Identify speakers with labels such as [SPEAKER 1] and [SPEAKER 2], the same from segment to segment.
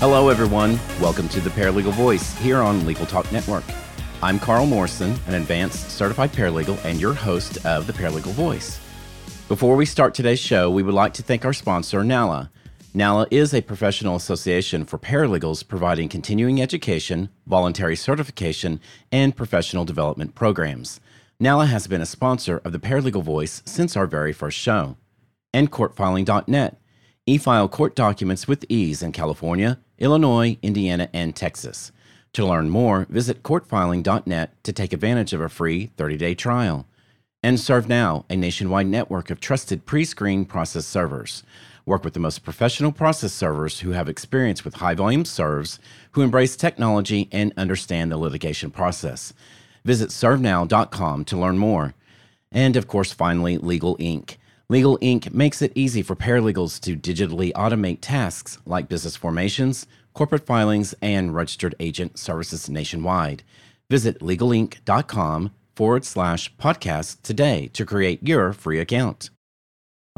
[SPEAKER 1] Hello, everyone. Welcome to the Paralegal Voice here on Legal Talk Network. I'm Carl Morrison, an advanced certified paralegal and your host of the Paralegal Voice. Before we start today's show, we would like to thank our sponsor, NALA. NALA is a professional association for paralegals providing continuing education, voluntary certification, and professional development programs. NALA has been a sponsor of the Paralegal Voice since our very first show. And courtfiling.net. E file court documents with ease in California, Illinois, Indiana, and Texas. To learn more, visit courtfiling.net to take advantage of a free 30 day trial and ServeNow, a nationwide network of trusted pre screened process servers. Work with the most professional process servers who have experience with high volume serves, who embrace technology and understand the litigation process. Visit servenow.com to learn more. And of course, finally, Legal Inc. Legal Inc. makes it easy for paralegals to digitally automate tasks like business formations, corporate filings, and registered agent services nationwide. Visit legalinc.com forward slash podcast today to create your free account.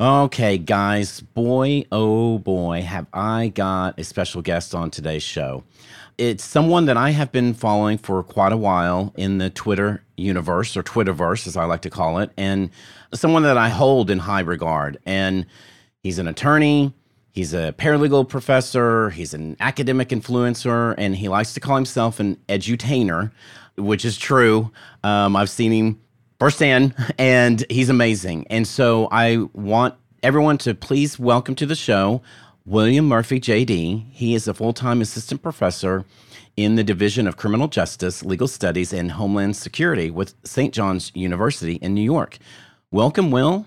[SPEAKER 1] Okay, guys, boy, oh boy, have I got a special guest on today's show. It's someone that I have been following for quite a while in the Twitter universe, or Twitterverse, as I like to call it, and someone that I hold in high regard. And he's an attorney, he's a paralegal professor, he's an academic influencer, and he likes to call himself an edutainer which is true. Um, I've seen him firsthand, and he's amazing. And so I want everyone to please welcome to the show William Murphy, JD. He is a full time assistant professor in the Division of Criminal Justice, Legal Studies, and Homeland Security with St. John's University in New York. Welcome, Will.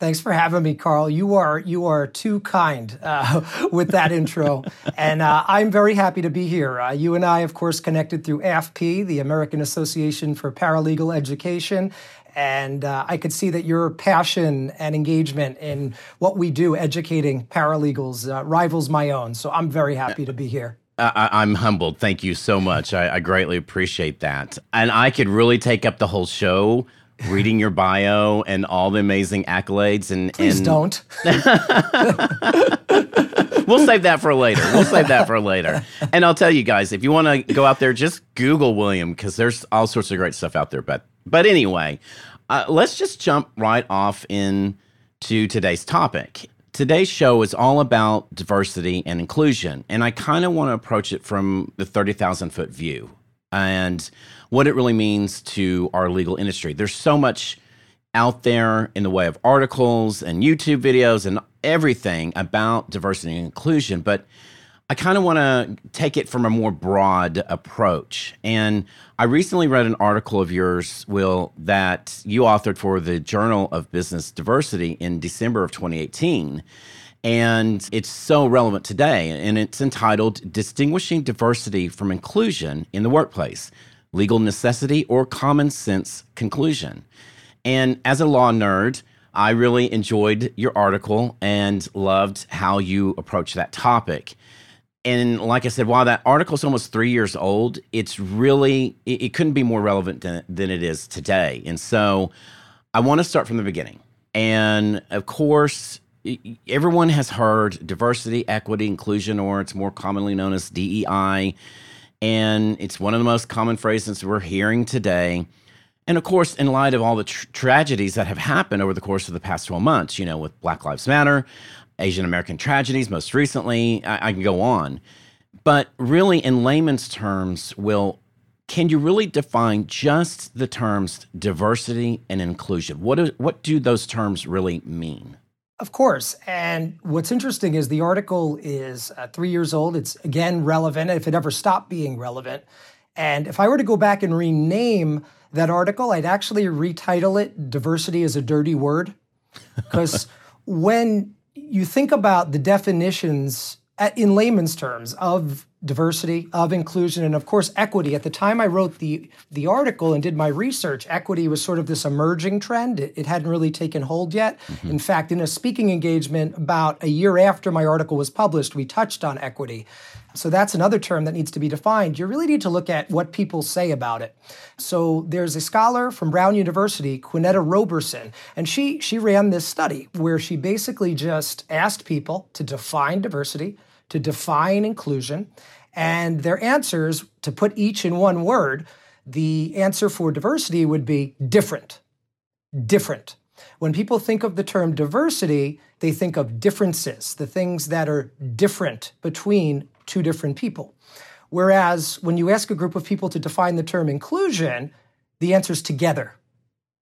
[SPEAKER 2] Thanks for having me, Carl. You are you are too kind uh, with that intro, and uh, I'm very happy to be here. Uh, you and I, of course, connected through AFP, the American Association for Paralegal Education, and uh, I could see that your passion and engagement in what we do, educating paralegals, uh, rivals my own. So I'm very happy to be here.
[SPEAKER 1] I, am humbled. Thank you so much. I, I greatly appreciate that. And I could really take up the whole show reading your bio and all the amazing accolades and
[SPEAKER 2] please
[SPEAKER 1] and
[SPEAKER 2] don't.
[SPEAKER 1] We'll save that for later. We'll save that for later. And i'll tell you guys if you want to go out there just google william because there's all sorts of great stuff out there. But but anyway uh, let's just jump right off into today's topic. Today's show is all about diversity and inclusion and i kind of want to approach it from the 30000 foot view and what it really means to our legal industry. There's so much out there in the way of articles and YouTube videos and everything about diversity and inclusion, but I kind of want to take it from a more broad approach. And I recently read an article of yours, Will, that you authored for the Journal of Business Diversity in December of 2018. And it's so relevant today. And it's entitled Distinguishing Diversity from Inclusion in the Workplace legal necessity, or common sense conclusion. And as a law nerd, I really enjoyed your article and loved how you approach that topic. And like I said, while that article is almost three years old, it's really, it, it couldn't be more relevant than, than it is today. And so I want to start from the beginning. And of course, everyone has heard diversity, equity, inclusion, or it's more commonly known as DEI. And it's one of the most common phrases we're hearing today. And of course, in light of all the tr- tragedies that have happened over the course of the past 12 months, you know, with Black Lives Matter, Asian American tragedies most recently, I-, I can go on. But really, in layman's terms, Will, can you really define just the terms diversity and inclusion? What do, what do those terms really mean?
[SPEAKER 2] Of course. And what's interesting is the article is uh, three years old. It's again relevant if it ever stopped being relevant. And if I were to go back and rename that article, I'd actually retitle it Diversity is a Dirty Word. Because when you think about the definitions in layman's terms of diversity, of inclusion, and of course equity. At the time I wrote the the article and did my research, equity was sort of this emerging trend. It, it hadn't really taken hold yet. Mm-hmm. In fact, in a speaking engagement about a year after my article was published, we touched on equity. So that's another term that needs to be defined. You really need to look at what people say about it. So there's a scholar from Brown University, Quinetta Roberson, and she she ran this study where she basically just asked people to define diversity to define inclusion. And their answers, to put each in one word, the answer for diversity would be different. Different. When people think of the term diversity, they think of differences, the things that are different between two different people. Whereas when you ask a group of people to define the term inclusion, the answer is together,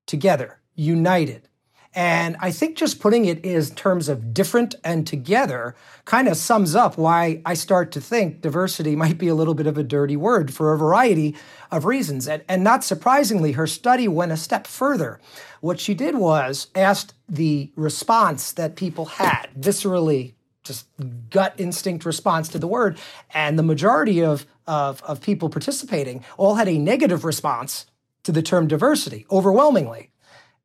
[SPEAKER 2] together, united. And I think just putting it in terms of different and together kind of sums up why I start to think diversity might be a little bit of a dirty word for a variety of reasons. And, and not surprisingly, her study went a step further. What she did was asked the response that people had viscerally, just gut instinct response to the word. And the majority of, of, of people participating all had a negative response to the term diversity, overwhelmingly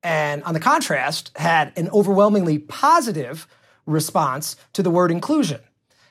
[SPEAKER 2] and on the contrast, had an overwhelmingly positive response to the word inclusion.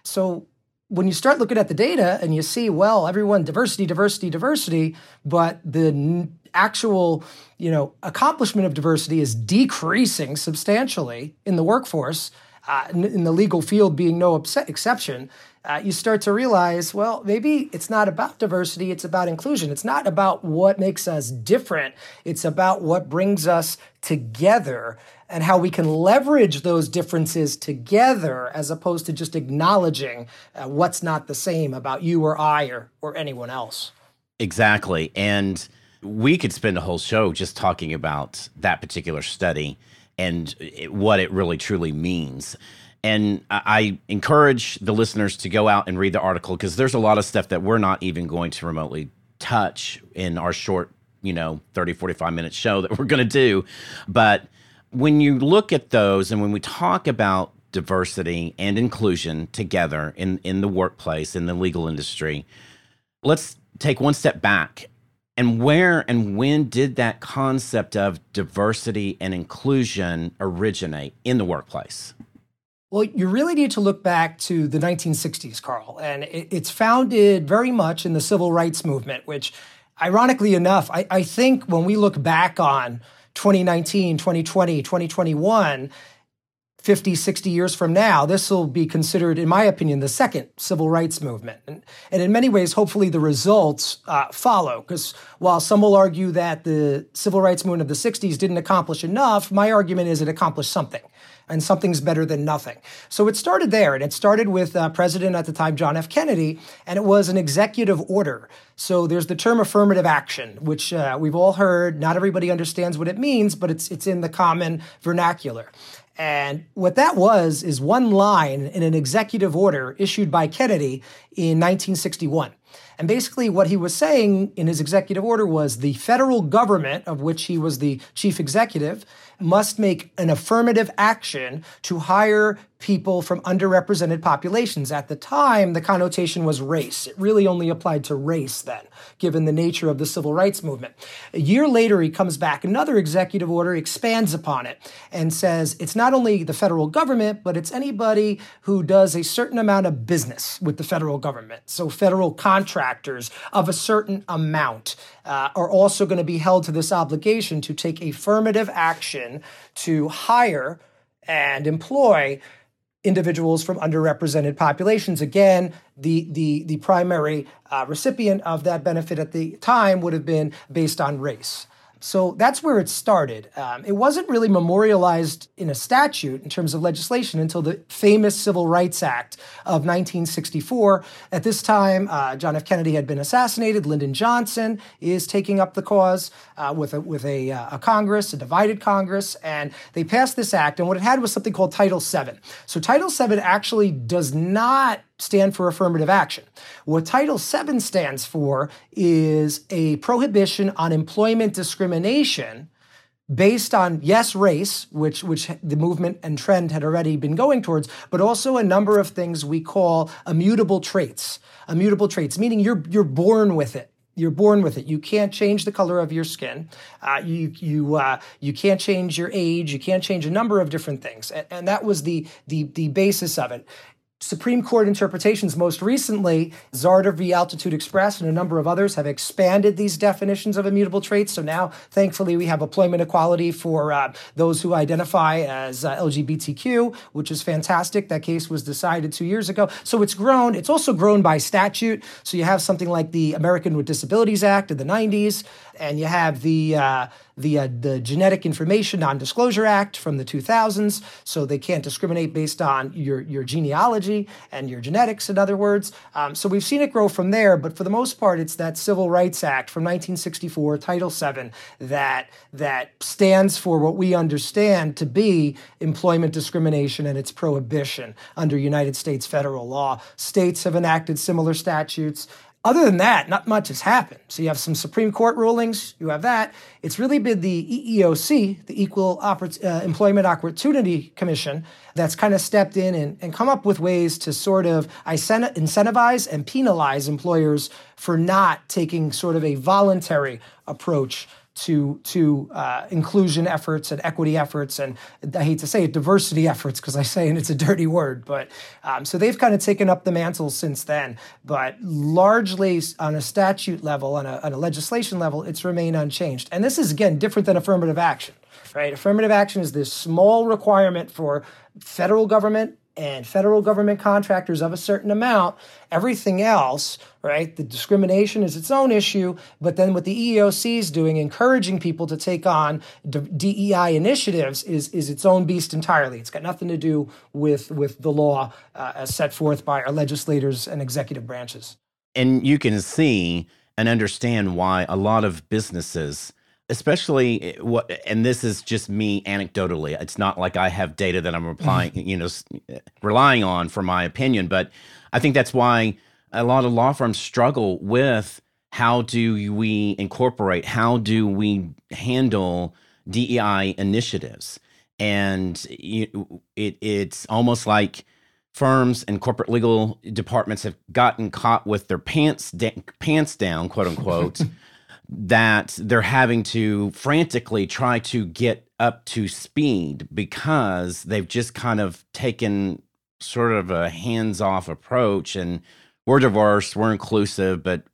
[SPEAKER 2] So when you start looking at the data and you see, well, everyone diversity, diversity, diversity, but the actual, you know, accomplishment of diversity is decreasing substantially in the workforce, uh, in the legal field being no exception, uh, you start to realize, well, maybe it's not about diversity, it's about inclusion. It's not about what makes us different, it's about what brings us together and how we can leverage those differences together as opposed to just acknowledging uh, what's not the same about you or I or, or anyone else.
[SPEAKER 1] Exactly. And we could spend a whole show just talking about that particular study and what it really truly means. And I encourage the listeners to go out and read the article because there's a lot of stuff that we're not even going to remotely touch in our short, you know, 30, 45 minute show that we're going to do. But when you look at those and when we talk about diversity and inclusion together in, in the workplace, in the legal industry, let's take one step back. And where and when did that concept of diversity and inclusion originate in the workplace?
[SPEAKER 2] Well, you really need to look back to the 1960s, Carl. And it's founded very much in the civil rights movement, which, ironically enough, I, I think when we look back on 2019, 2020, 2021, 50, 60 years from now, this will be considered, in my opinion, the second civil rights movement. And, and in many ways, hopefully, the results uh, follow. Because while some will argue that the civil rights movement of the 60s didn't accomplish enough, my argument is it accomplished something and something's better than nothing. So it started there, and it started with uh, President at the time, John F. Kennedy, and it was an executive order. So there's the term affirmative action, which uh, we've all heard. Not everybody understands what it means, but it's it's in the common vernacular. And what that was is one line in an executive order issued by Kennedy in 1961. And basically, what he was saying in his executive order was the federal government, of which he was the chief executive, must make an affirmative action to hire people from underrepresented populations. At the time, the connotation was race. It really only applied to race then, given the nature of the civil rights movement. A year later, he comes back, another executive order expands upon it and says it's not only the federal government, but it's anybody who does a certain amount of business with the federal government. So, federal contractors of a certain amount uh, are also going to be held to this obligation to take affirmative action to hire and employ individuals from underrepresented populations. Again, the, the, the primary uh, recipient of that benefit at the time would have been based on race. So that's where it started. Um, it wasn't really memorialized in a statute in terms of legislation until the famous Civil Rights Act of 1964. At this time, uh, John F. Kennedy had been assassinated. Lyndon Johnson is taking up the cause uh, with, a, with a, uh, a, Congress, a divided Congress, and they passed this act. And what it had was something called Title VII. So Title VII actually does not stand for affirmative action. What Title VII stands for is a prohibition on employment discrimination based on yes race which which the movement and trend had already been going towards but also a number of things we call immutable traits immutable traits meaning you're you're born with it you're born with it. You can't change the color of your skin. Uh, you you uh, you can't change your age. You can't change a number of different things, and, and that was the the the basis of it Supreme Court interpretations, most recently, Zarda v. Altitude Express and a number of others have expanded these definitions of immutable traits. So now, thankfully, we have employment equality for uh, those who identify as uh, LGBTQ, which is fantastic. That case was decided two years ago. So it's grown. It's also grown by statute. So you have something like the American with Disabilities Act of the 90s, and you have the uh, the uh, the Genetic Information Non-Disclosure Act from the 2000s, so they can't discriminate based on your your genealogy and your genetics. In other words, um, so we've seen it grow from there. But for the most part, it's that Civil Rights Act from 1964, Title VII, that that stands for what we understand to be employment discrimination and its prohibition under United States federal law. States have enacted similar statutes. Other than that, not much has happened. So you have some Supreme Court rulings, you have that. It's really been the EEOC, the Equal Oppor- uh, Employment Opportunity Commission, that's kind of stepped in and, and come up with ways to sort of incentivize and penalize employers for not taking sort of a voluntary approach to to uh, inclusion efforts and equity efforts and I hate to say it diversity efforts because I say and it's a dirty word but um, so they've kind of taken up the mantle since then. But largely on a statute level on a, on a legislation level it's remained unchanged. And this is again different than affirmative action right? Affirmative action is this small requirement for federal government and federal government contractors of a certain amount. Everything else, right? The discrimination is its own issue, but then what the EEOC is doing, encouraging people to take on DEI initiatives, is is its own beast entirely. It's got nothing to do with with the law uh, as set forth by our legislators and executive branches.
[SPEAKER 1] And you can see and understand why a lot of businesses especially eh, what and this is just me anecdotally it's not like i have data that i'm replying mm-hmm. you know relying on for my opinion but i think that's why a lot of law firms struggle with how do we incorporate how do we handle dei initiatives and it, it's almost like firms and corporate legal departments have gotten caught with their pants da- pants down quote unquote that they're having to frantically try to get up to speed because they've just kind of taken sort of a hands-off approach and we're diverse, we're inclusive, but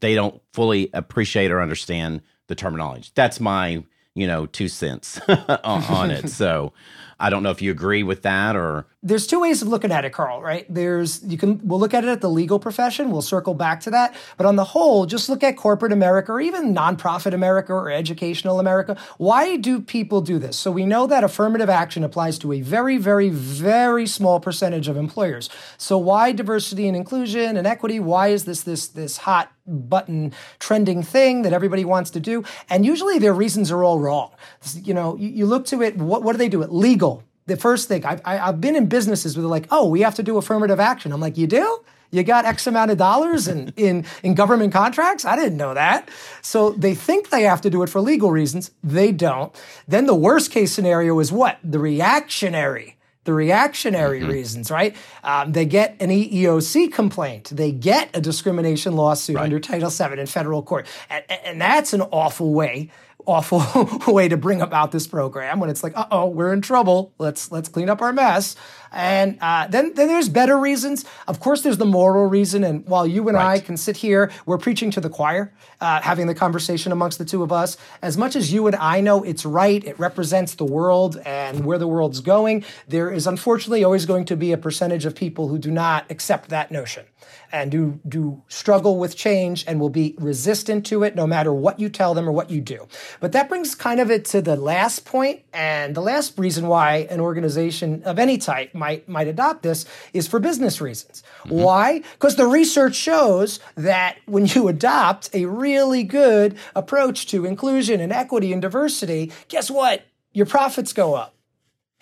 [SPEAKER 1] they don't fully appreciate or understand the terminology. That's my, you know, two cents on, on it. So I don't know if you agree with that or
[SPEAKER 2] there's two ways of looking at it, Carl, right? There's you can we'll look at it at the legal profession, we'll circle back to that. But on the whole, just look at corporate America or even nonprofit America or educational America. Why do people do this? So we know that affirmative action applies to a very, very, very small percentage of employers. So why diversity and inclusion and equity? Why is this this this hot button trending thing that everybody wants to do? And usually their reasons are all wrong. You know, you, you look to it, what, what do they do? It legal the first thing I've, I've been in businesses where they're like, oh, we have to do affirmative action. I'm like, you do? You got X amount of dollars in, in, in government contracts? I didn't know that. So they think they have to do it for legal reasons. They don't. Then the worst case scenario is what? The reactionary the reactionary mm-hmm. reasons, right? Um, they get an EEOC complaint. They get a discrimination lawsuit right. under Title VII in federal court. And, and that's an awful way awful way to bring about this program when it's like, uh oh, we're in trouble. Let's let's clean up our mess. And uh, then then there's better reasons. Of course, there's the moral reason. And while you and right. I can sit here, we're preaching to the choir, uh, having the conversation amongst the two of us. As much as you and I know it's right, it represents the world and where the world's going. There is unfortunately always going to be a percentage of people who do not accept that notion and do do struggle with change and will be resistant to it no matter what you tell them or what you do. But that brings kind of it to the last point and the last reason why an organization of any type might might adopt this is for business reasons. Mm-hmm. Why? Because the research shows that when you adopt a really good approach to inclusion and equity and diversity, guess what? Your profits go up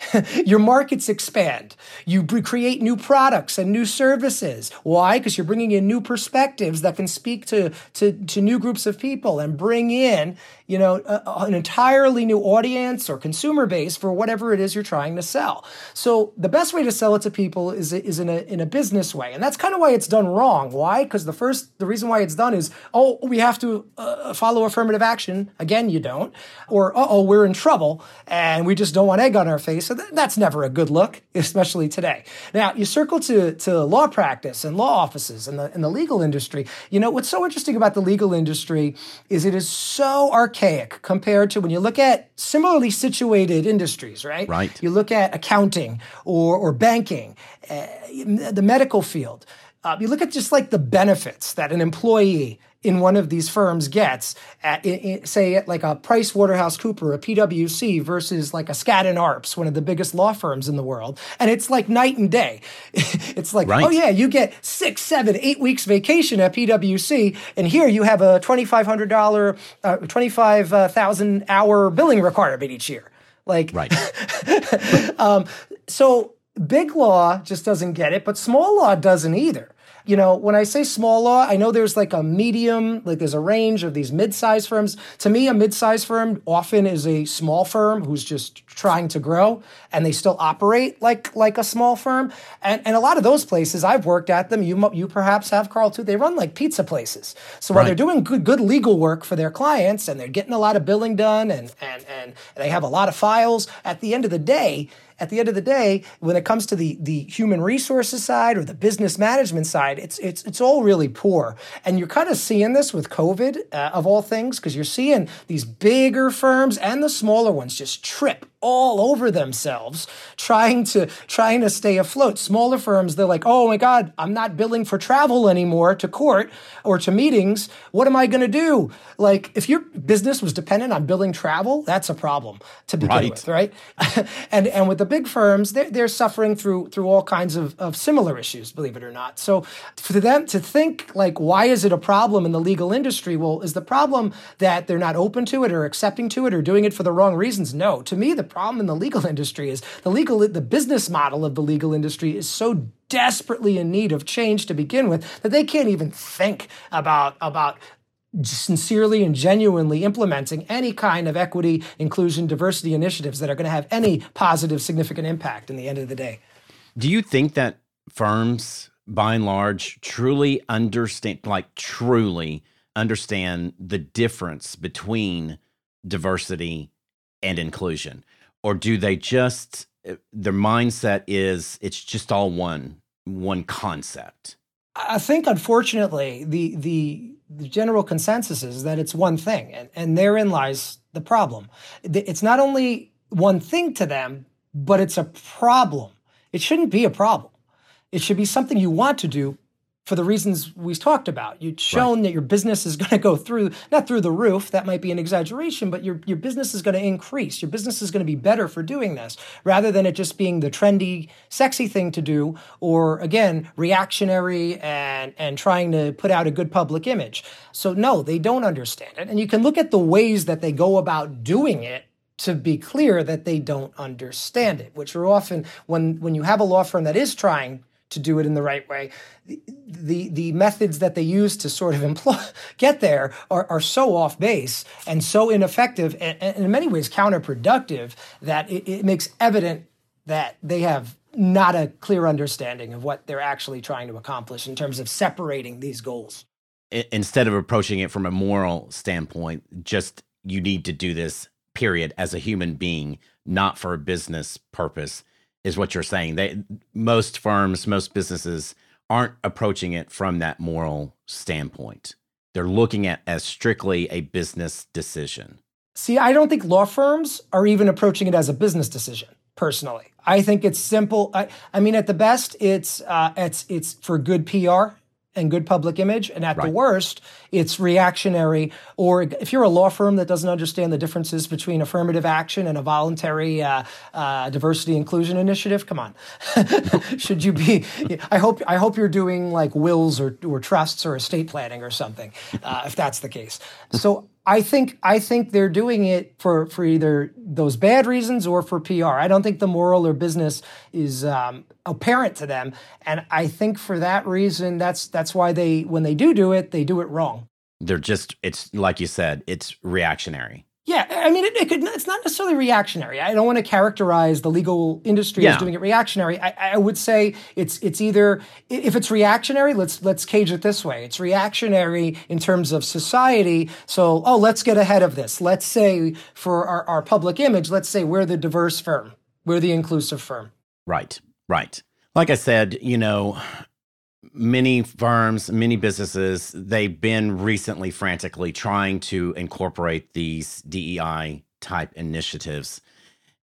[SPEAKER 2] your markets expand. You create new products and new services. Why? Because you're bringing in new perspectives that can speak to, to, to new groups of people and bring in you know, a, an entirely new audience or consumer base for whatever it is you're trying to sell. So the best way to sell it to people is, is in a, in a business way. And that's kind of why it's done wrong. Why? Because the first, the reason why it's done is, oh, we have to uh, follow affirmative action. Again, you don't. Or, oh, we're in trouble and we just don't want egg on our face. So th- that's never a good look, especially today. Now, you circle to, to law practice and law offices and the, and the legal industry. You know, what's so interesting about the legal industry is it is so archaic compared to when you look at similarly situated industries, right?
[SPEAKER 1] Right.
[SPEAKER 2] You look at accounting or, or banking, uh, the medical field. Uh, you look at just like the benefits that an employee in one of these firms gets at, in, in, say, at like a Price Waterhouse Cooper, a PwC versus like a Skadden Arps, one of the biggest law firms in the world. And it's like night and day. it's like, right. oh yeah, you get six, seven, eight weeks vacation at PwC. And here you have a $2,500, uh, 25,000 hour billing requirement each year. Like,
[SPEAKER 1] right.
[SPEAKER 2] um, so big law just doesn't get it, but small law doesn't either you know, when I say small law, I know there's like a medium, like there's a range of these mid-sized firms. To me, a mid-sized firm often is a small firm who's just trying to grow and they still operate like like a small firm. And and a lot of those places I've worked at them, you you perhaps have Carl too. They run like pizza places. So while right. they're doing good good legal work for their clients and they're getting a lot of billing done and and and they have a lot of files, at the end of the day, at the end of the day, when it comes to the the human resources side or the business management side, it's it's it's all really poor. And you're kind of seeing this with COVID uh, of all things because you're seeing these bigger firms and the smaller ones just trip all over themselves trying to trying to stay afloat. Smaller firms, they're like, "Oh my god, I'm not billing for travel anymore to court or to meetings. What am I going to do?" Like if your business was dependent on billing travel, that's a problem to begin right. with, right? and and with the big firms, they're, they're suffering through through all kinds of, of similar issues, believe it or not. So for them to think like, why is it a problem in the legal industry? Well, is the problem that they're not open to it or accepting to it or doing it for the wrong reasons? No. To me, the problem in the legal industry is the legal the business model of the legal industry is so desperately in need of change to begin with that they can't even think about about sincerely and genuinely implementing any kind of equity, inclusion, diversity initiatives that are going to have any positive, significant impact in the end of the day.
[SPEAKER 1] Do you think that firms, by and large, truly understand, like truly understand the difference between diversity and inclusion? Or do they just, eh, their mindset is it's just all one, one concept?
[SPEAKER 2] I think, unfortunately, the, the, the general consensus is that it's one thing, and, and therein lies the problem. It's not only one thing to them, but it's a problem. It shouldn't be a problem. It should be something you want to do for the reasons we've talked about. You've shown right. that your business is going to go through, not through the roof, that might be an exaggeration, but your, your business is going to increase. Your business is going to be better for doing this rather than it just being the trendy, sexy thing to do, or again, reactionary and, and trying to put out a good public image. So, no, they don't understand it. And you can look at the ways that they go about doing it to be clear that they don't understand it, which are often when when you have a law firm that is trying to do it in the right way. The, the, the methods that they use to sort of employ, get there are, are so off base and so ineffective and, and in many ways counterproductive that it, it makes evident that they have not a clear understanding of what they're actually trying to accomplish in terms of separating these goals.
[SPEAKER 1] Instead of approaching it from a moral standpoint, just you need to do this, period, as a human being, not for a business purpose is what you're saying. They most firms, most businesses aren't approaching it from that moral standpoint. They're looking at as strictly a business decision.
[SPEAKER 2] See, I don't think law firms are even approaching it as a business decision. Personally, I think it's simple. I, I mean, at the best, it's uh, it's it's for good PR and good public image. And at right. the worst, it's reactionary. Or if you're a law firm that doesn't understand the differences between affirmative action and a voluntary uh, uh, diversity inclusion initiative, come on. Should you be? I hope I hope you're doing like wills or, or trusts or estate planning or something, uh, if that's the case. So I think I think they're doing it for for either those bad reasons or for PR. I don't think the moral or business is um, apparent to them, and I think for that reason, that's that's why they when they do do it, they do it wrong.
[SPEAKER 1] They're just it's like you said, it's reactionary.
[SPEAKER 2] Yeah, I mean, it, it, could. It's not necessarily reactionary. I don't want to characterize the legal industry yeah. as doing it reactionary. I, I, would say it's it's either if it's reactionary, let's let's cage it this way. It's reactionary in terms of society. So, oh, let's get ahead of this. Let's say for our, our public image, let's say we're the diverse firm We're the inclusive firm.
[SPEAKER 1] Right, right. Like I said, you know, many firms, many businesses, they've been recently frantically trying to incorporate these DEI type initiatives.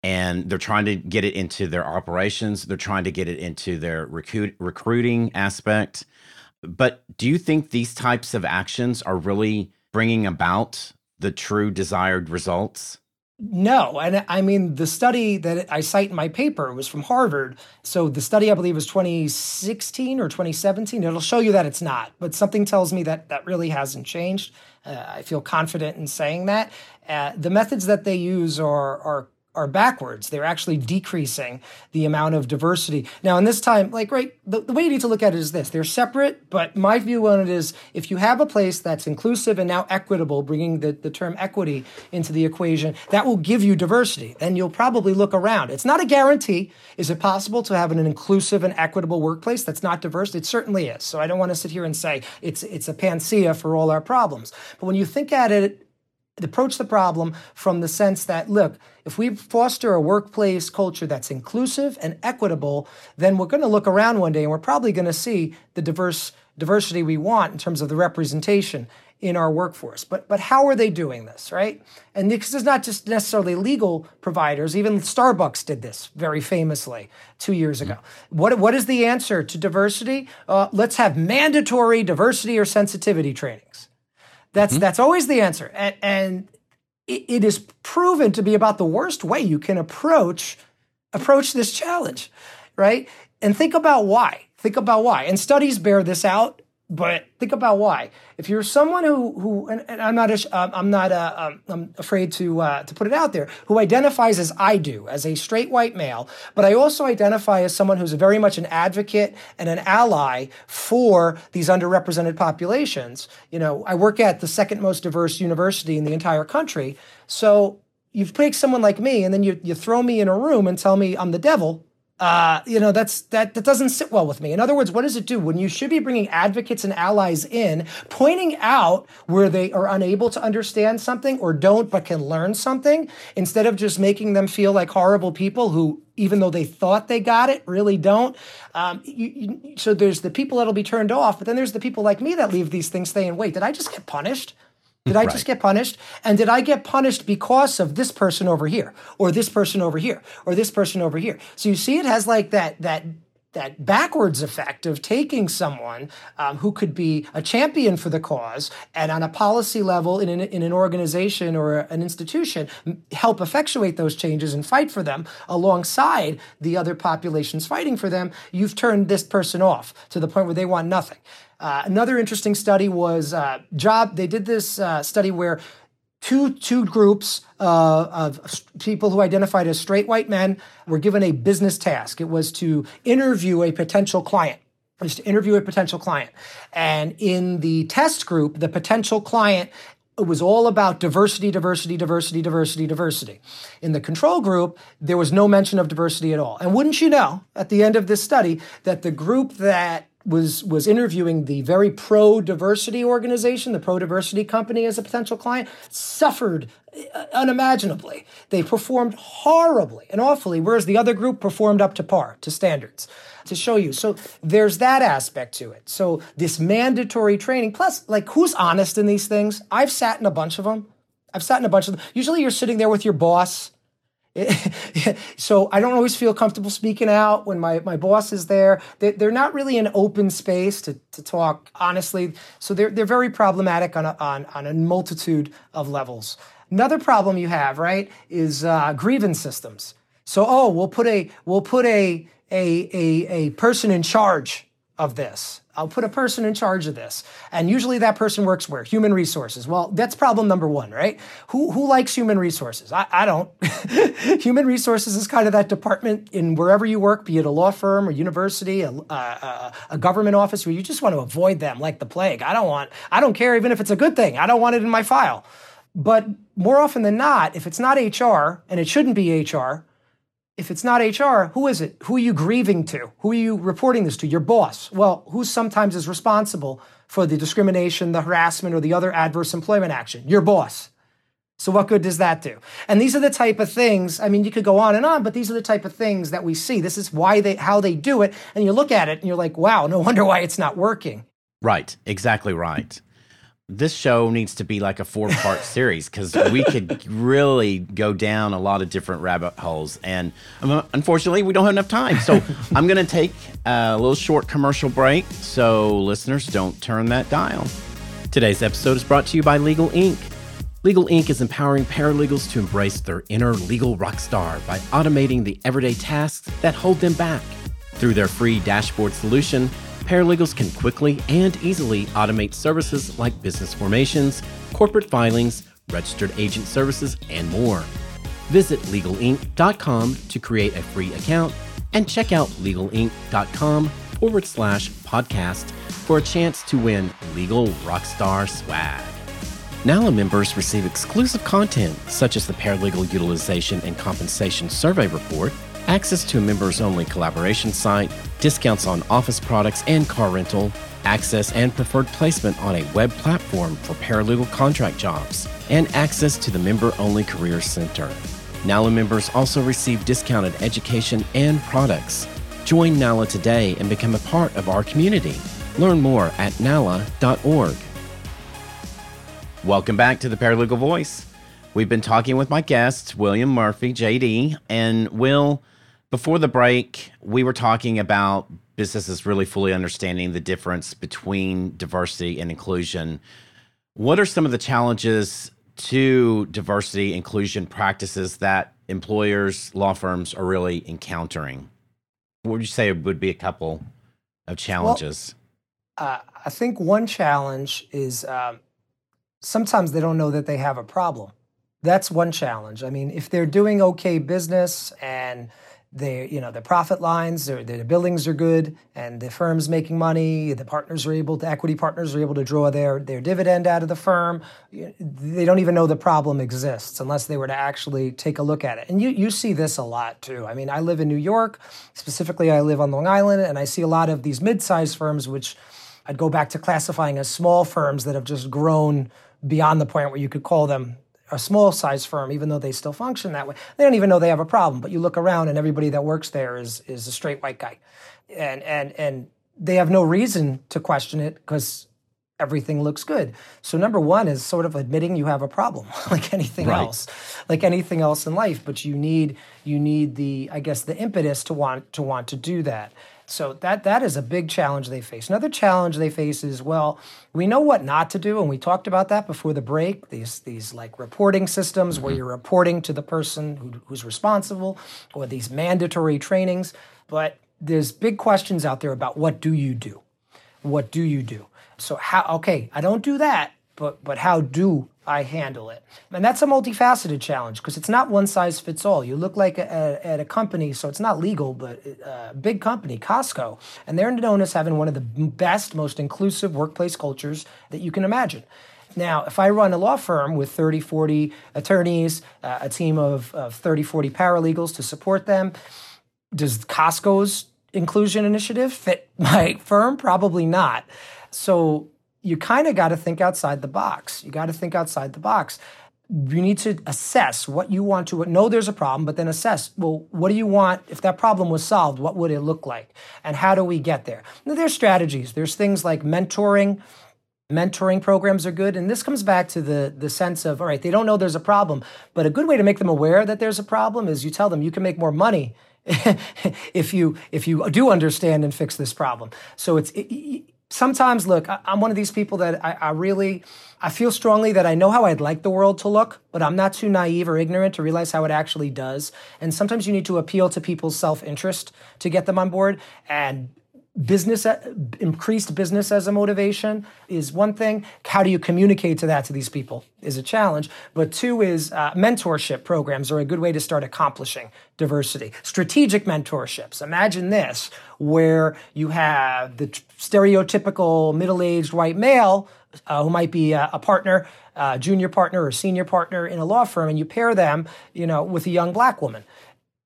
[SPEAKER 1] And they're trying to get it into their operations. They're trying to get it into their recruit, recruiting aspect. But do you think these types of actions are really bringing about the true desired results?
[SPEAKER 2] No, and I mean the study that I cite in my paper was from Harvard. So the study I believe was 2016 or 2017. It'll show you that it's not, but something tells me that that really hasn't changed. Uh, I feel confident in saying that. Uh, the methods that they use are are are backwards. They're actually decreasing the amount of diversity. Now, in this time, like, right, the, the, way you need to look at it is this they're separate, but my view on it is if you have a place that's inclusive and now equitable, bringing the, the term equity into the equation, that will give you diversity. Then you'll probably look around. It's not a guarantee. Is it possible to have an inclusive and equitable workplace that's not diverse? It certainly is. So I don't want to sit here and say it's, it's a panacea for all our problems. But when you think at it, approach the problem from the sense that, look, if we foster a workplace culture that's inclusive and equitable, then we're going to look around one day and we're probably going to see the diverse diversity we want in terms of the representation in our workforce. But but how are they doing this, right? And this is not just necessarily legal providers. Even Starbucks did this very famously two years ago. What what is the answer to diversity? Uh, let's have mandatory diversity or sensitivity trainings. That's mm-hmm. that's always the answer, and, and it, it is proven to be about the worst way you can approach approach this challenge, right? And think about why. Think about why. And studies bear this out but think about why. If you're someone who who and, and I'm not a, um, I'm not a, um, I'm afraid to uh, to put it out there who identifies as I do as a straight white male, but I also identify as someone who's very much an advocate and an ally for these underrepresented populations. You know, I work at the second most diverse university in the entire country, so you take someone like me and then you you throw me in a room and tell me I'm the devil uh, you know that's that that doesn't sit well with me. In other words, what does it do when you should be bringing advocates and allies in, pointing out where they are unable to understand something or don't but can learn something, instead of just making them feel like horrible people who, even though they thought they got it, really don't. Um, you, you, so there's the people that'll be turned off, but then there's the people like me that leave these things saying, "Wait, did I just get punished?" Did I right. just get punished? And did I get punished because of this person over here, or this person over here, or this person over here? So you see, it has like that that that backwards effect of taking someone um, who could be a champion for the cause and on a policy level in an, in an organization or an institution help effectuate those changes and fight for them alongside the other populations fighting for them you've turned this person off to the point where they want nothing uh, another interesting study was uh, job. They did this uh, study where two two groups uh, of people who identified as straight white men were given a business task. It was to interview a potential client. It was to interview a potential client, and in the test group, the potential client it was all about diversity, diversity, diversity, diversity, diversity. In the control group, there was no mention of diversity at all. And wouldn't you know, at the end of this study, that the group that was was interviewing the very pro diversity organization, the pro diversity company as a potential client, suffered uh, unimaginably. They performed horribly and awfully, whereas the other group performed up to par, to standards. To show you. So there's that aspect to it. So this mandatory training, plus, like, who's honest in these things? I've sat in a bunch of them. I've sat in a bunch of them. Usually you're sitting there with your boss so I don't always feel comfortable speaking out when my, my boss is there. They, they're not really an open space to, to talk honestly. So they're, they're very problematic on a, on, on a multitude of levels. Another problem you have, right, is uh, grievance systems. So, oh, we'll put a we'll put a a a, a person in charge of this. I'll put a person in charge of this. And usually that person works where? Human resources. Well, that's problem number one, right? Who, who likes human resources? I, I don't. human resources is kind of that department in wherever you work, be it a law firm or university, a, a, a government office, where you just want to avoid them like the plague. I don't want, I don't care even if it's a good thing. I don't want it in my file. But more often than not, if it's not HR, and it shouldn't be HR, if it's not HR, who is it? Who are you grieving to? Who are you reporting this to? Your boss. Well, who sometimes is responsible for the discrimination, the harassment, or the other adverse employment action? Your boss. So what good does that do? And these are the type of things, I mean, you could go on and on, but these are the type of things that we see. This is why they how they do it. And you look at it and you're like, wow, no wonder why it's not working.
[SPEAKER 1] Right. Exactly right. This show needs to be like a four part series because we could really go down a lot of different rabbit holes. And um, unfortunately, we don't have enough time. So I'm going to take a little short commercial break so listeners don't turn that dial. Today's episode is brought to you by Legal Inc. Legal Inc. is empowering paralegals to embrace their inner legal rock star by automating the everyday tasks that hold them back. Through their free dashboard solution, paralegals can quickly and easily automate services like business formations, corporate filings, registered agent services, and more. Visit legalinc.com to create a free account and check out legalinc.com forward slash podcast for a chance to win Legal Rockstar swag. NALA members receive exclusive content such as the Paralegal Utilization and Compensation Survey Report, access to a members only collaboration site, discounts on office products and car rental, access and preferred placement on a web platform for paralegal contract jobs, and access to the member only Career Center. NALA members also receive discounted education and products. Join NALA today and become a part of our community. Learn more at nala.org. Welcome back to the Paralegal Voice. We've been talking with my guest, William Murphy, JD. And Will, before the break, we were talking about businesses really fully understanding the difference between diversity and inclusion. What are some of the challenges to diversity inclusion practices that employers, law firms are really encountering? What would you say would be a couple of challenges?
[SPEAKER 2] Well, uh, I think one challenge is um, sometimes they don't know that they have a problem. That's one challenge. I mean, if they're doing okay business and they, you know, the profit lines, their, their billings are good, and the firm's making money. The partners are able to, equity partners are able to draw their their dividend out of the firm. They don't even know the problem exists unless they were to actually take a look at it. And you you see this a lot too. I mean, I live in New York, specifically, I live on Long Island, and I see a lot of these mid-sized firms, which I'd go back to classifying as small firms that have just grown beyond the point where you could call them a small size firm, even though they still function that way. They don't even know they have a problem. But you look around and everybody that works there is is a straight white guy. And and and they have no reason to question it because everything looks good. So number one is sort of admitting you have a problem, like anything right. else, like anything else in life. But you need you need the I guess the impetus to want to want to do that. So that that is a big challenge they face. Another challenge they face is well, we know what not to do, and we talked about that before the break. These these like reporting systems mm-hmm. where you're reporting to the person who, who's responsible, or these mandatory trainings. But there's big questions out there about what do you do? What do you do? So how okay, I don't do that, but but how do I handle it? And that's a multifaceted challenge because it's not one size fits all. You look like a, at a company, so it's not legal, but a big company, Costco, and they're known as having one of the best, most inclusive workplace cultures that you can imagine. Now, if I run a law firm with 30, 40 attorneys, uh, a team of, of 30, 40 paralegals to support them, does Costco's inclusion initiative fit my firm? Probably not. So you kind of got to think outside the box. You got to think outside the box. You need to assess what you want to know there's a problem, but then assess, well, what do you want? If that problem was solved, what would it look like? And how do we get there? Now, there's strategies. There's things like mentoring. Mentoring programs are good. And this comes back to the, the sense of, all right, they don't know there's a problem, but a good way to make them aware that there's a problem is you tell them you can make more money if you if you do understand and fix this problem. So it's it, sometimes look I, am one of these people that I, I, really i feel strongly that i know how i'd like the world to look but i'm not too naive or ignorant to realize how it actually does. And sometimes you need to appeal to people's self-interest to get them on board. And business increased business as a motivation is one thing. How do you communicate to that to these people is a challenge. But two is uh, mentorship programs are a good way to start accomplishing diversity. Strategic mentorships. Imagine this where you have the stereotypical middle-aged white male uh, who might be a, a partner uh, junior partner or senior partner in a law firm and you pair them you know with a young black woman.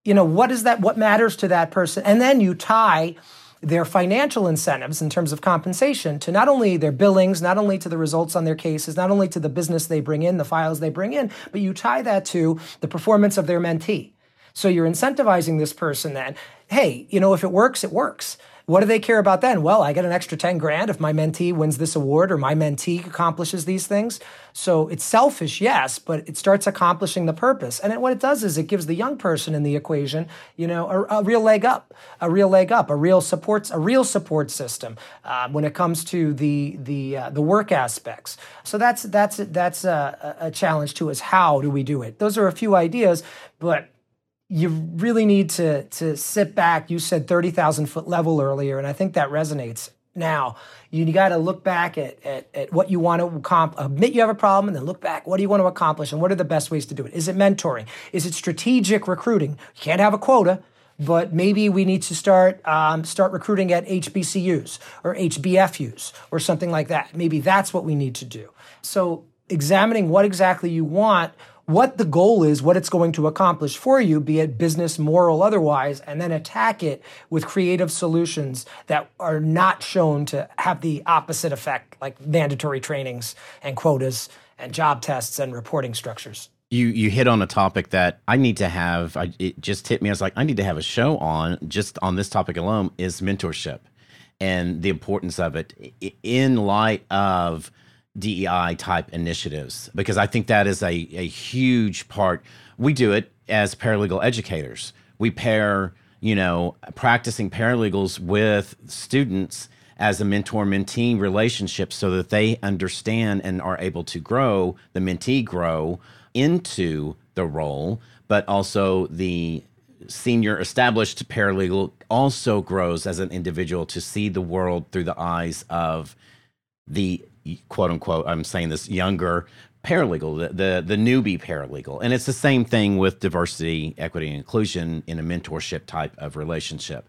[SPEAKER 2] You know what is that what matters to that person? And then you tie their financial incentives in terms of compensation to not only their billings, not only to the results on their cases, not only to the business they bring in, the files they bring in, but you tie that to the performance of their mentee. So you're incentivizing this person then, hey, you know, if it works, it works. What do they care about then? Well, I get an extra 10 grand if my mentee wins this award or my mentee accomplishes these things. So it's selfish, yes, but it starts accomplishing the purpose. And what it does is it gives the young person in the equation, you know, a, a real leg up, a real leg up, a real supports, a real support system uh, when it comes to the the uh, the work aspects. So that's that's that's a, a challenge to us. how do we do it? Those are a few ideas, but you really need to to sit back. You said thirty thousand foot level earlier, and I think that resonates. Now you got to look back at, at, at, what you want to accomplish. Admit you have a problem, and then look back. What do you want to accomplish, and what are the best ways to do it? Is it mentoring? Is it strategic recruiting? You can't have a quota, but maybe we need to start um, start recruiting at HBCUs or HBFUs or something like that. Maybe that's what we need to do. So examining what exactly you want what the goal is, what it's going to accomplish for you, be it business, moral, otherwise, and then attack it with creative solutions that are not shown to have the opposite effect, like mandatory trainings and quotas and job tests and reporting structures.
[SPEAKER 1] You you hit on a topic that I need to have. I, it just hit me. I was like, I need to have a show on just on this topic alone is mentorship and the importance of it in light of DEI type initiatives because I think that is a, a huge part. We do it as paralegal educators. We pair, you know, practicing paralegals with students as a mentor mentee relationship so that they understand and are able to grow, the mentee grow into the role, but also the senior established paralegal also grows as an individual to see the world through the eyes of the quote unquote, I'm saying this younger paralegal, the, the, the newbie paralegal. And it's the same thing with diversity, equity, and inclusion in a mentorship type of relationship.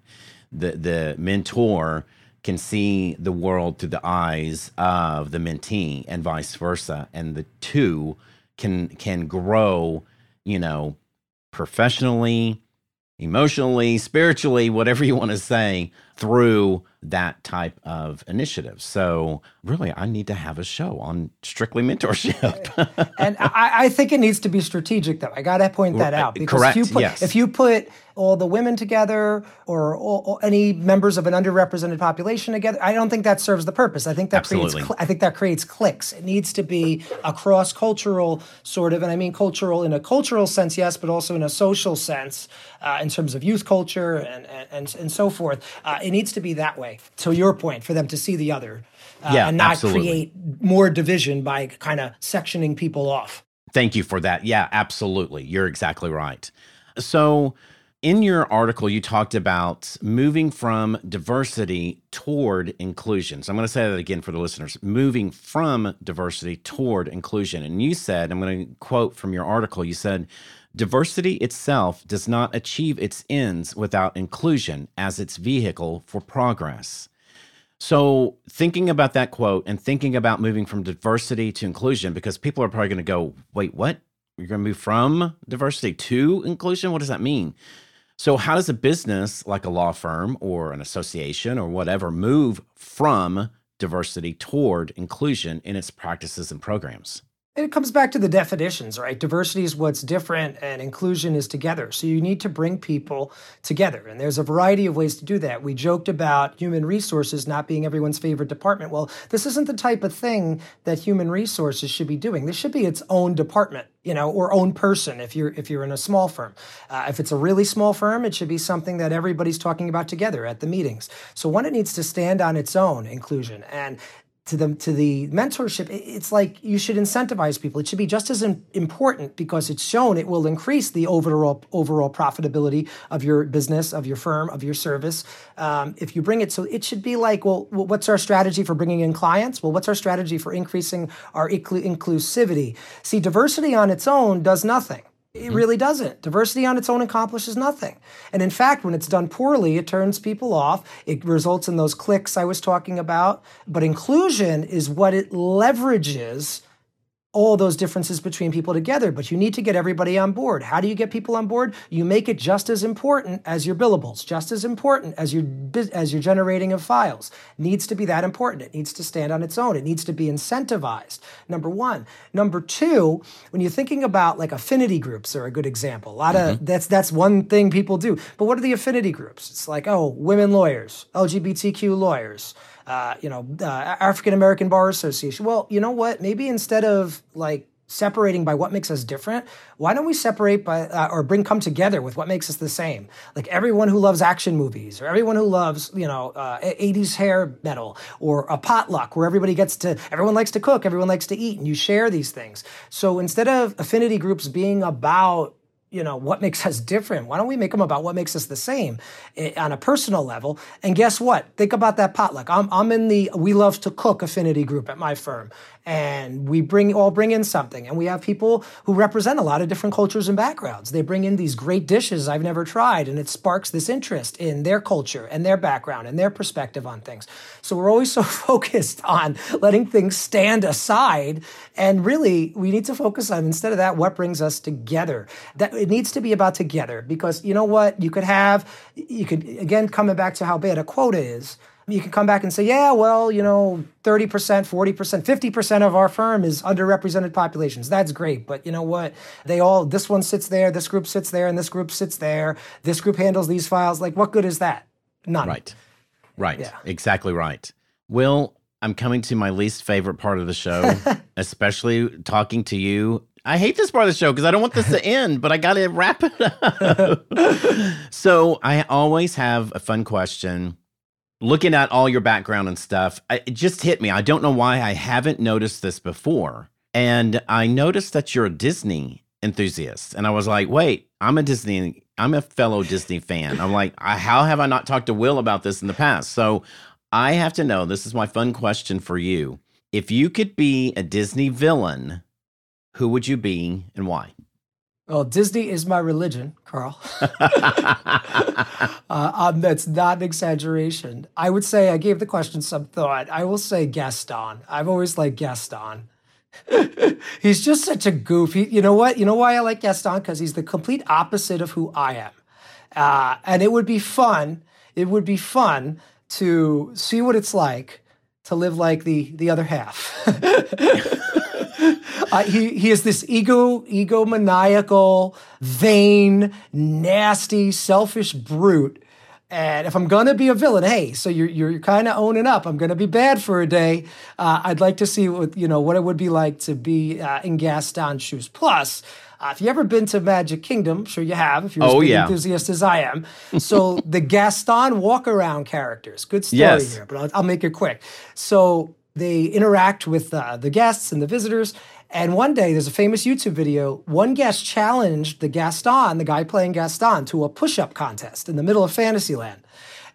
[SPEAKER 1] The the mentor can see the world through the eyes of the mentee and vice versa. And the two can can grow, you know, professionally, emotionally, spiritually, whatever you want to say, through that type of initiative. So, really, I need to have a show on strictly mentorship.
[SPEAKER 2] and I, I, think it needs to be strategic, though. I got to point that out
[SPEAKER 1] because Correct,
[SPEAKER 2] if you put
[SPEAKER 1] yes.
[SPEAKER 2] if you put all the women together or, all, or, any members of an underrepresented population together, I don't think that serves the purpose. I think that
[SPEAKER 1] Absolutely.
[SPEAKER 2] creates I think that creates cliques. It needs to be a cross cultural sort of, and I mean cultural in a cultural sense, yes, but also in a social sense uh, in terms of youth culture and and, and, and so forth. Uh, it needs to be that way. To your point, for them to see the other. Uh,
[SPEAKER 1] yeah,
[SPEAKER 2] and not
[SPEAKER 1] absolutely.
[SPEAKER 2] create more division by kind of sectioning people off.
[SPEAKER 1] Thank you for that. Yeah, absolutely. You're exactly right. So, in your article, you talked about moving from diversity toward inclusion. So I'm going to say that again for the listeners moving from diversity toward inclusion. And you said, I'm going to quote from your article, you said, diversity itself does not achieve its ends without inclusion as its vehicle for progress. So, thinking about that quote and thinking about moving from diversity to inclusion, because people are probably going to go, wait, what? You're going to move from diversity to inclusion? What does that mean? So, how does a business like a law firm or an association or whatever move from diversity toward inclusion in its practices and programs?
[SPEAKER 2] It comes back to the definitions, right? Diversity is what's different and inclusion is together. So you need to bring people together. And there's a variety of ways to do that. We joked about human resources not being everyone's favorite department. Well, this isn't the type of thing that human resources should be doing. This should be its own department, you know, or own person if you're if you're in a small firm. Uh, if it's a really small firm, it should be something that everybody's talking about together at the meetings. So one, it needs to stand on its own inclusion. And to the to the mentorship it's like you should incentivize people. It should be just as important because it's shown it will increase the overall overall profitability of your business of your firm of your service um, if you bring it. So it should be like well what's our strategy for bringing in clients? Well what's our strategy for increasing our inclusivity? See diversity on its own does nothing it mm-hmm. really doesn't. Diversity on its own accomplishes nothing. And in fact, when it's done poorly, it turns people off. It results in those cliques I was talking about. But inclusion is what it leverages all those differences between people together, but you need to get everybody on board. How do you get people on board? You make it just as important as your billables, just as important as your as your generating of files. It needs to be that important. It needs to stand on its own. It needs to be incentivized. Number one. Number two, when you're thinking about like affinity groups are a good example. A lot mm-hmm. of that's that's one thing people do. But what are the affinity groups? It's like oh, women lawyers, LGBTQ lawyers uh, you know, uh, African American Bar Association. Well, you know what? Maybe instead of like separating by what makes us different why don't we separate by uh, or bring come together with what makes us the same like everyone who loves action movies or everyone who loves you know uh, 80s hair metal or a potluck where everybody gets to everyone likes to cook everyone likes to eat and you share these things so instead of affinity groups being about you know what makes us different? Why don't we make them about what makes us the same eh, on a personal level? And guess what? Think about that potluck. I'm, I'm in the we love to cook affinity group at my firm and we bring all bring in something. And we have people who represent a lot of different cultures and backgrounds. They bring in these great dishes i've never tried and it sparks this interest in their culture and their background and their perspective on things. So we're always so focused on letting things stand aside. And really we need to focus on instead of that what brings us together. That it needs to be about together because you know what? You could have you could again coming back to how bad a quota is you can come back and say, yeah, well, you know, 30%, 40%, 50% of our firm is underrepresented populations. That's great. But you know what? They all, this one sits there, this group sits there, and this group sits there. This group handles these files. Like, what good is that? None.
[SPEAKER 1] Right. Right. Yeah. Exactly right. Will, I'm coming to my least favorite part of the show, especially talking to you. I hate this part of the show because I don't want this to end, but I got to wrap it up. so I always have a fun question looking at all your background and stuff, it just hit me. I don't know why I haven't noticed this before. And I noticed that you're a Disney enthusiast. And I was like, wait, I'm a Disney, I'm a fellow Disney fan. I'm like, how have I not talked to Will about this in the past? So I have to know this is my fun question for you. If you could be a Disney villain, who would you be and why?
[SPEAKER 2] Well, Disney is my religion, Carl. uh, um, that's not an exaggeration. I would say I gave the question some thought. I will say Gaston. I've always liked Gaston. he's just such a goof. He, you know what? You know why I like Gaston? Because he's the complete opposite of who I am. Uh, and it would be fun. It would be fun to see what it's like to live like the the other half. uh, he he is this ego egomaniacal, vain, nasty, selfish brute. And if I'm gonna be a villain, hey, so you're you're kind of owning up. I'm gonna be bad for a day. Uh, I'd like to see what you know what it would be like to be uh, in Gaston's shoes. Plus, uh, if you ever been to Magic Kingdom, I'm sure you have. If you're oh, as yeah. enthusiast as I am, so the Gaston walk around characters. Good story yes. here, but I'll, I'll, make it quick. So they interact with uh, the guests and the visitors. And one day, there's a famous YouTube video. One guest challenged the Gaston, the guy playing Gaston, to a push up contest in the middle of Fantasyland.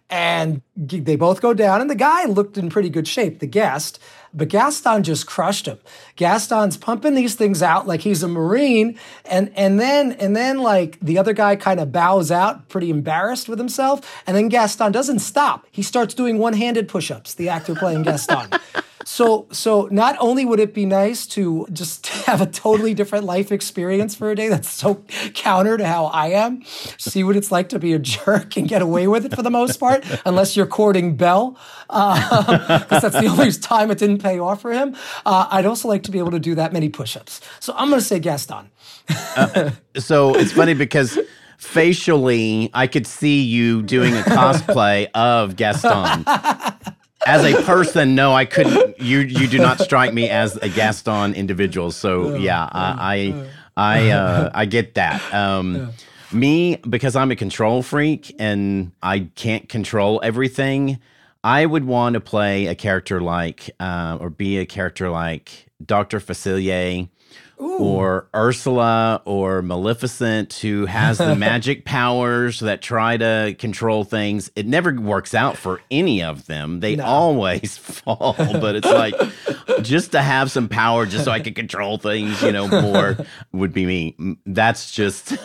[SPEAKER 2] And they both go down, and the guy looked in pretty good shape, the guest. But Gaston just crushed him. Gaston's pumping these things out like he's a Marine. And, and then, and then like the other guy kind of bows out, pretty embarrassed with himself. And then Gaston doesn't stop. He starts doing one handed push ups, the actor playing Gaston. So, so not only would it be nice to just have a totally different life experience for a day that's so counter to how I am, see what it's like to be a jerk and get away with it for the most part, unless you're courting Belle, because uh, that's the only time it didn't pay off for him. Uh, I'd also like to be able to do that many push-ups. So I'm going to say Gaston.
[SPEAKER 1] uh, so it's funny because facially, I could see you doing a cosplay of Gaston as a person, no, I couldn't. You you do not strike me as a Gaston individual. So yeah, I I I, uh, I get that. Um, me because I'm a control freak and I can't control everything. I would want to play a character like uh, or be a character like Doctor Facilier Ooh. or Ursula or Maleficent who has the magic powers that try to control things. It never works out for any of them. They no. always fall, but it's like just to have some power just so I can control things, you know, more would be me. That's just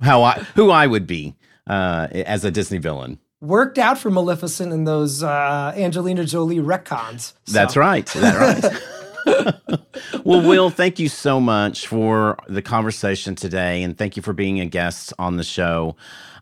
[SPEAKER 1] how I who I would be uh, as a Disney villain
[SPEAKER 2] worked out for Maleficent in those uh, Angelina Jolie retcons.
[SPEAKER 1] So. That's right. That's right. well, Will, thank you so much for the conversation today, and thank you for being a guest on the show.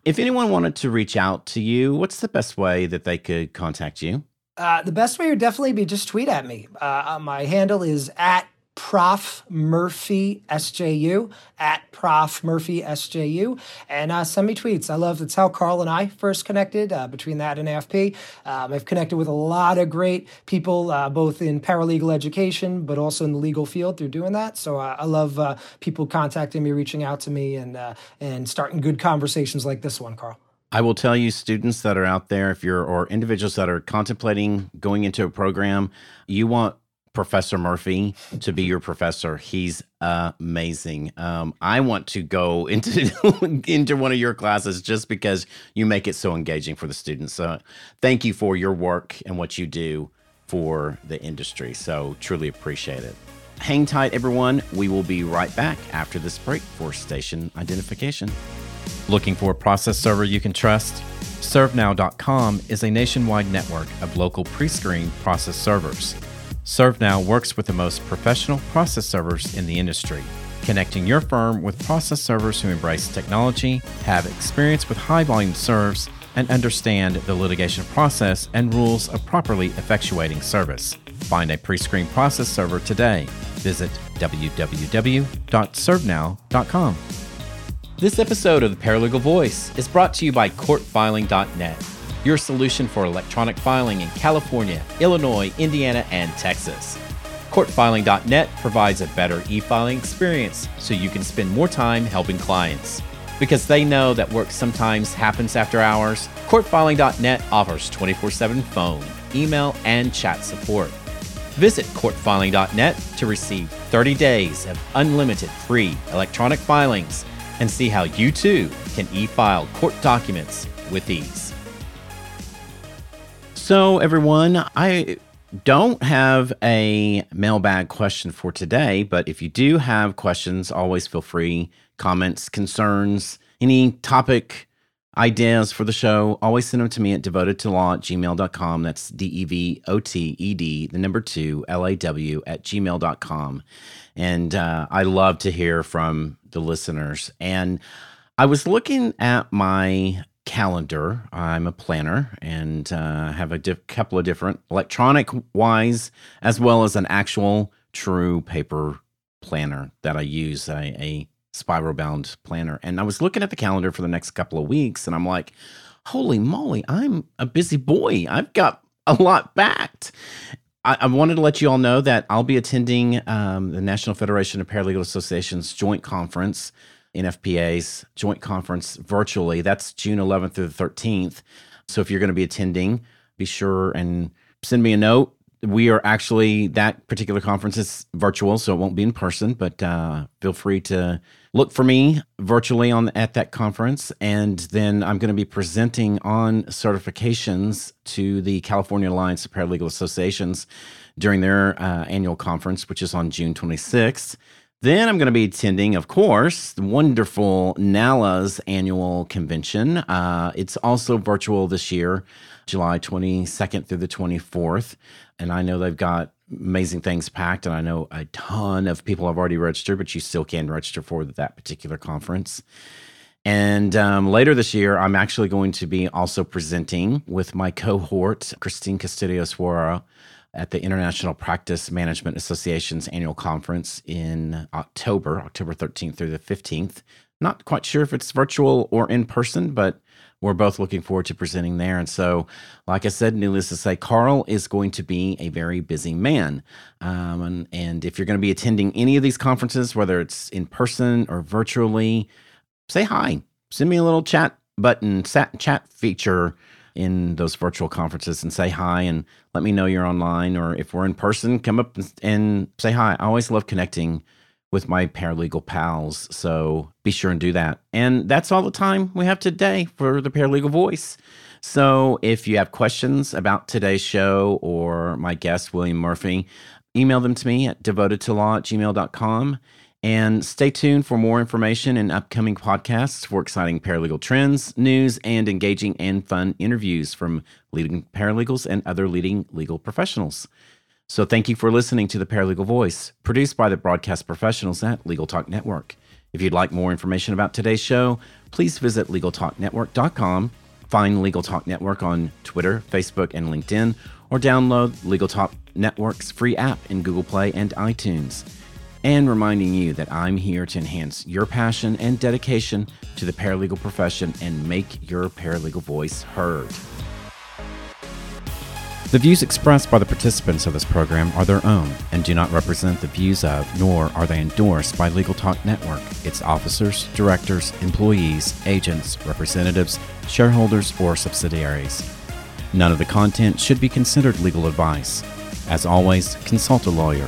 [SPEAKER 1] If anyone wanted to reach out to you, what's the best way that they could contact you?
[SPEAKER 2] Uh, the best way would definitely be just tweet at me. Uh, my handle is at Prof Murphy SJU at Prof Murphy SJU and uh, send me tweets. I love that's how Carl and I first connected. Uh, between that and AFP, um, I've connected with a lot of great people, uh, both in paralegal education but also in the legal field through doing that. So uh, I love uh, people contacting me, reaching out to me, and uh, and starting good conversations like this one, Carl.
[SPEAKER 1] I will tell you, students that are out there, if you're or individuals that are contemplating going into a program, you want Professor Murphy to be your professor. He's amazing. Um, I want to go into into one of your classes just because you make it so engaging for the students. So, thank you for your work and what you do for the industry. So, truly appreciate it. Hang tight, everyone. We will be right back after this break for station identification. Looking for a process server you can trust? ServeNow.com is a nationwide network of local pre screened process servers. ServeNow works with the most professional process servers in the industry, connecting your firm with process servers who embrace technology, have experience with high volume serves, and understand the litigation process and rules of properly effectuating service. Find a pre screened process server today. Visit www.servenow.com. This episode of The Paralegal Voice is brought to you by CourtFiling.net your solution for electronic filing in California, Illinois, Indiana, and Texas. CourtFiling.net provides a better e filing experience so you can spend more time helping clients. Because they know that work sometimes happens after hours, CourtFiling.net offers 24 7 phone, email, and chat support. Visit CourtFiling.net to receive 30 days of unlimited free electronic filings and see how you too can e file court documents with ease. So, everyone, I don't have a mailbag question for today, but if you do have questions, always feel free. Comments, concerns, any topic ideas for the show, always send them to me at devoted to law at gmail.com. That's D E V O T E D, the number two, L A W at gmail.com. And uh, I love to hear from the listeners. And I was looking at my calendar. I'm a planner and uh, have a diff- couple of different electronic wise, as well as an actual true paper planner that I use, a, a spiral bound planner. And I was looking at the calendar for the next couple of weeks and I'm like, holy moly, I'm a busy boy. I've got a lot backed. I, wanted to let you all know that I'll be attending um, the National Federation of Paralegal Associations joint conference NFPA's joint conference virtually. That's June 11th through the 13th. So if you're going to be attending, be sure and send me a note. We are actually, that particular conference is virtual, so it won't be in person, but uh, feel free to look for me virtually on at that conference. And then I'm going to be presenting on certifications to the California Alliance of Paralegal Associations during their uh, annual conference, which is on June 26th. Then I'm going to be attending, of course, the wonderful NALA's annual convention. Uh, it's also virtual this year, July 22nd through the 24th. And I know they've got amazing things packed, and I know a ton of people have already registered, but you still can register for that particular conference. And um, later this year, I'm actually going to be also presenting with my cohort, Christine Custodio Suara at the International Practice Management Association's annual conference in October, October 13th through the 15th. Not quite sure if it's virtual or in person, but we're both looking forward to presenting there. And so, like I said, needless to say, Carl is going to be a very busy man. Um, and, and if you're going to be attending any of these conferences, whether it's in person or virtually, say hi. Send me a little chat button, chat feature in those virtual conferences and say hi and let me know you're online. Or if we're in person, come up and say hi. I always love connecting with my paralegal pals. So be sure and do that. And that's all the time we have today for the Paralegal Voice. So if you have questions about today's show or my guest, William Murphy, email them to me at devotedtolaw at gmail.com. And stay tuned for more information and upcoming podcasts for exciting paralegal trends, news, and engaging and fun interviews from leading paralegals and other leading legal professionals. So thank you for listening to the Paralegal Voice, produced by the broadcast professionals at Legal Talk Network. If you'd like more information about today's show, please visit LegalTalkNetwork.com, find Legal Talk Network on Twitter, Facebook, and LinkedIn, or download Legal Talk Network's free app in Google Play and iTunes. And reminding you that I'm here to enhance your passion and dedication to the paralegal profession and make your paralegal voice heard. The views expressed by the participants of this program are their own and do not represent the views of, nor are they endorsed by Legal Talk Network, its officers, directors, employees, agents, representatives, shareholders, or subsidiaries. None of the content should be considered legal advice. As always, consult a lawyer.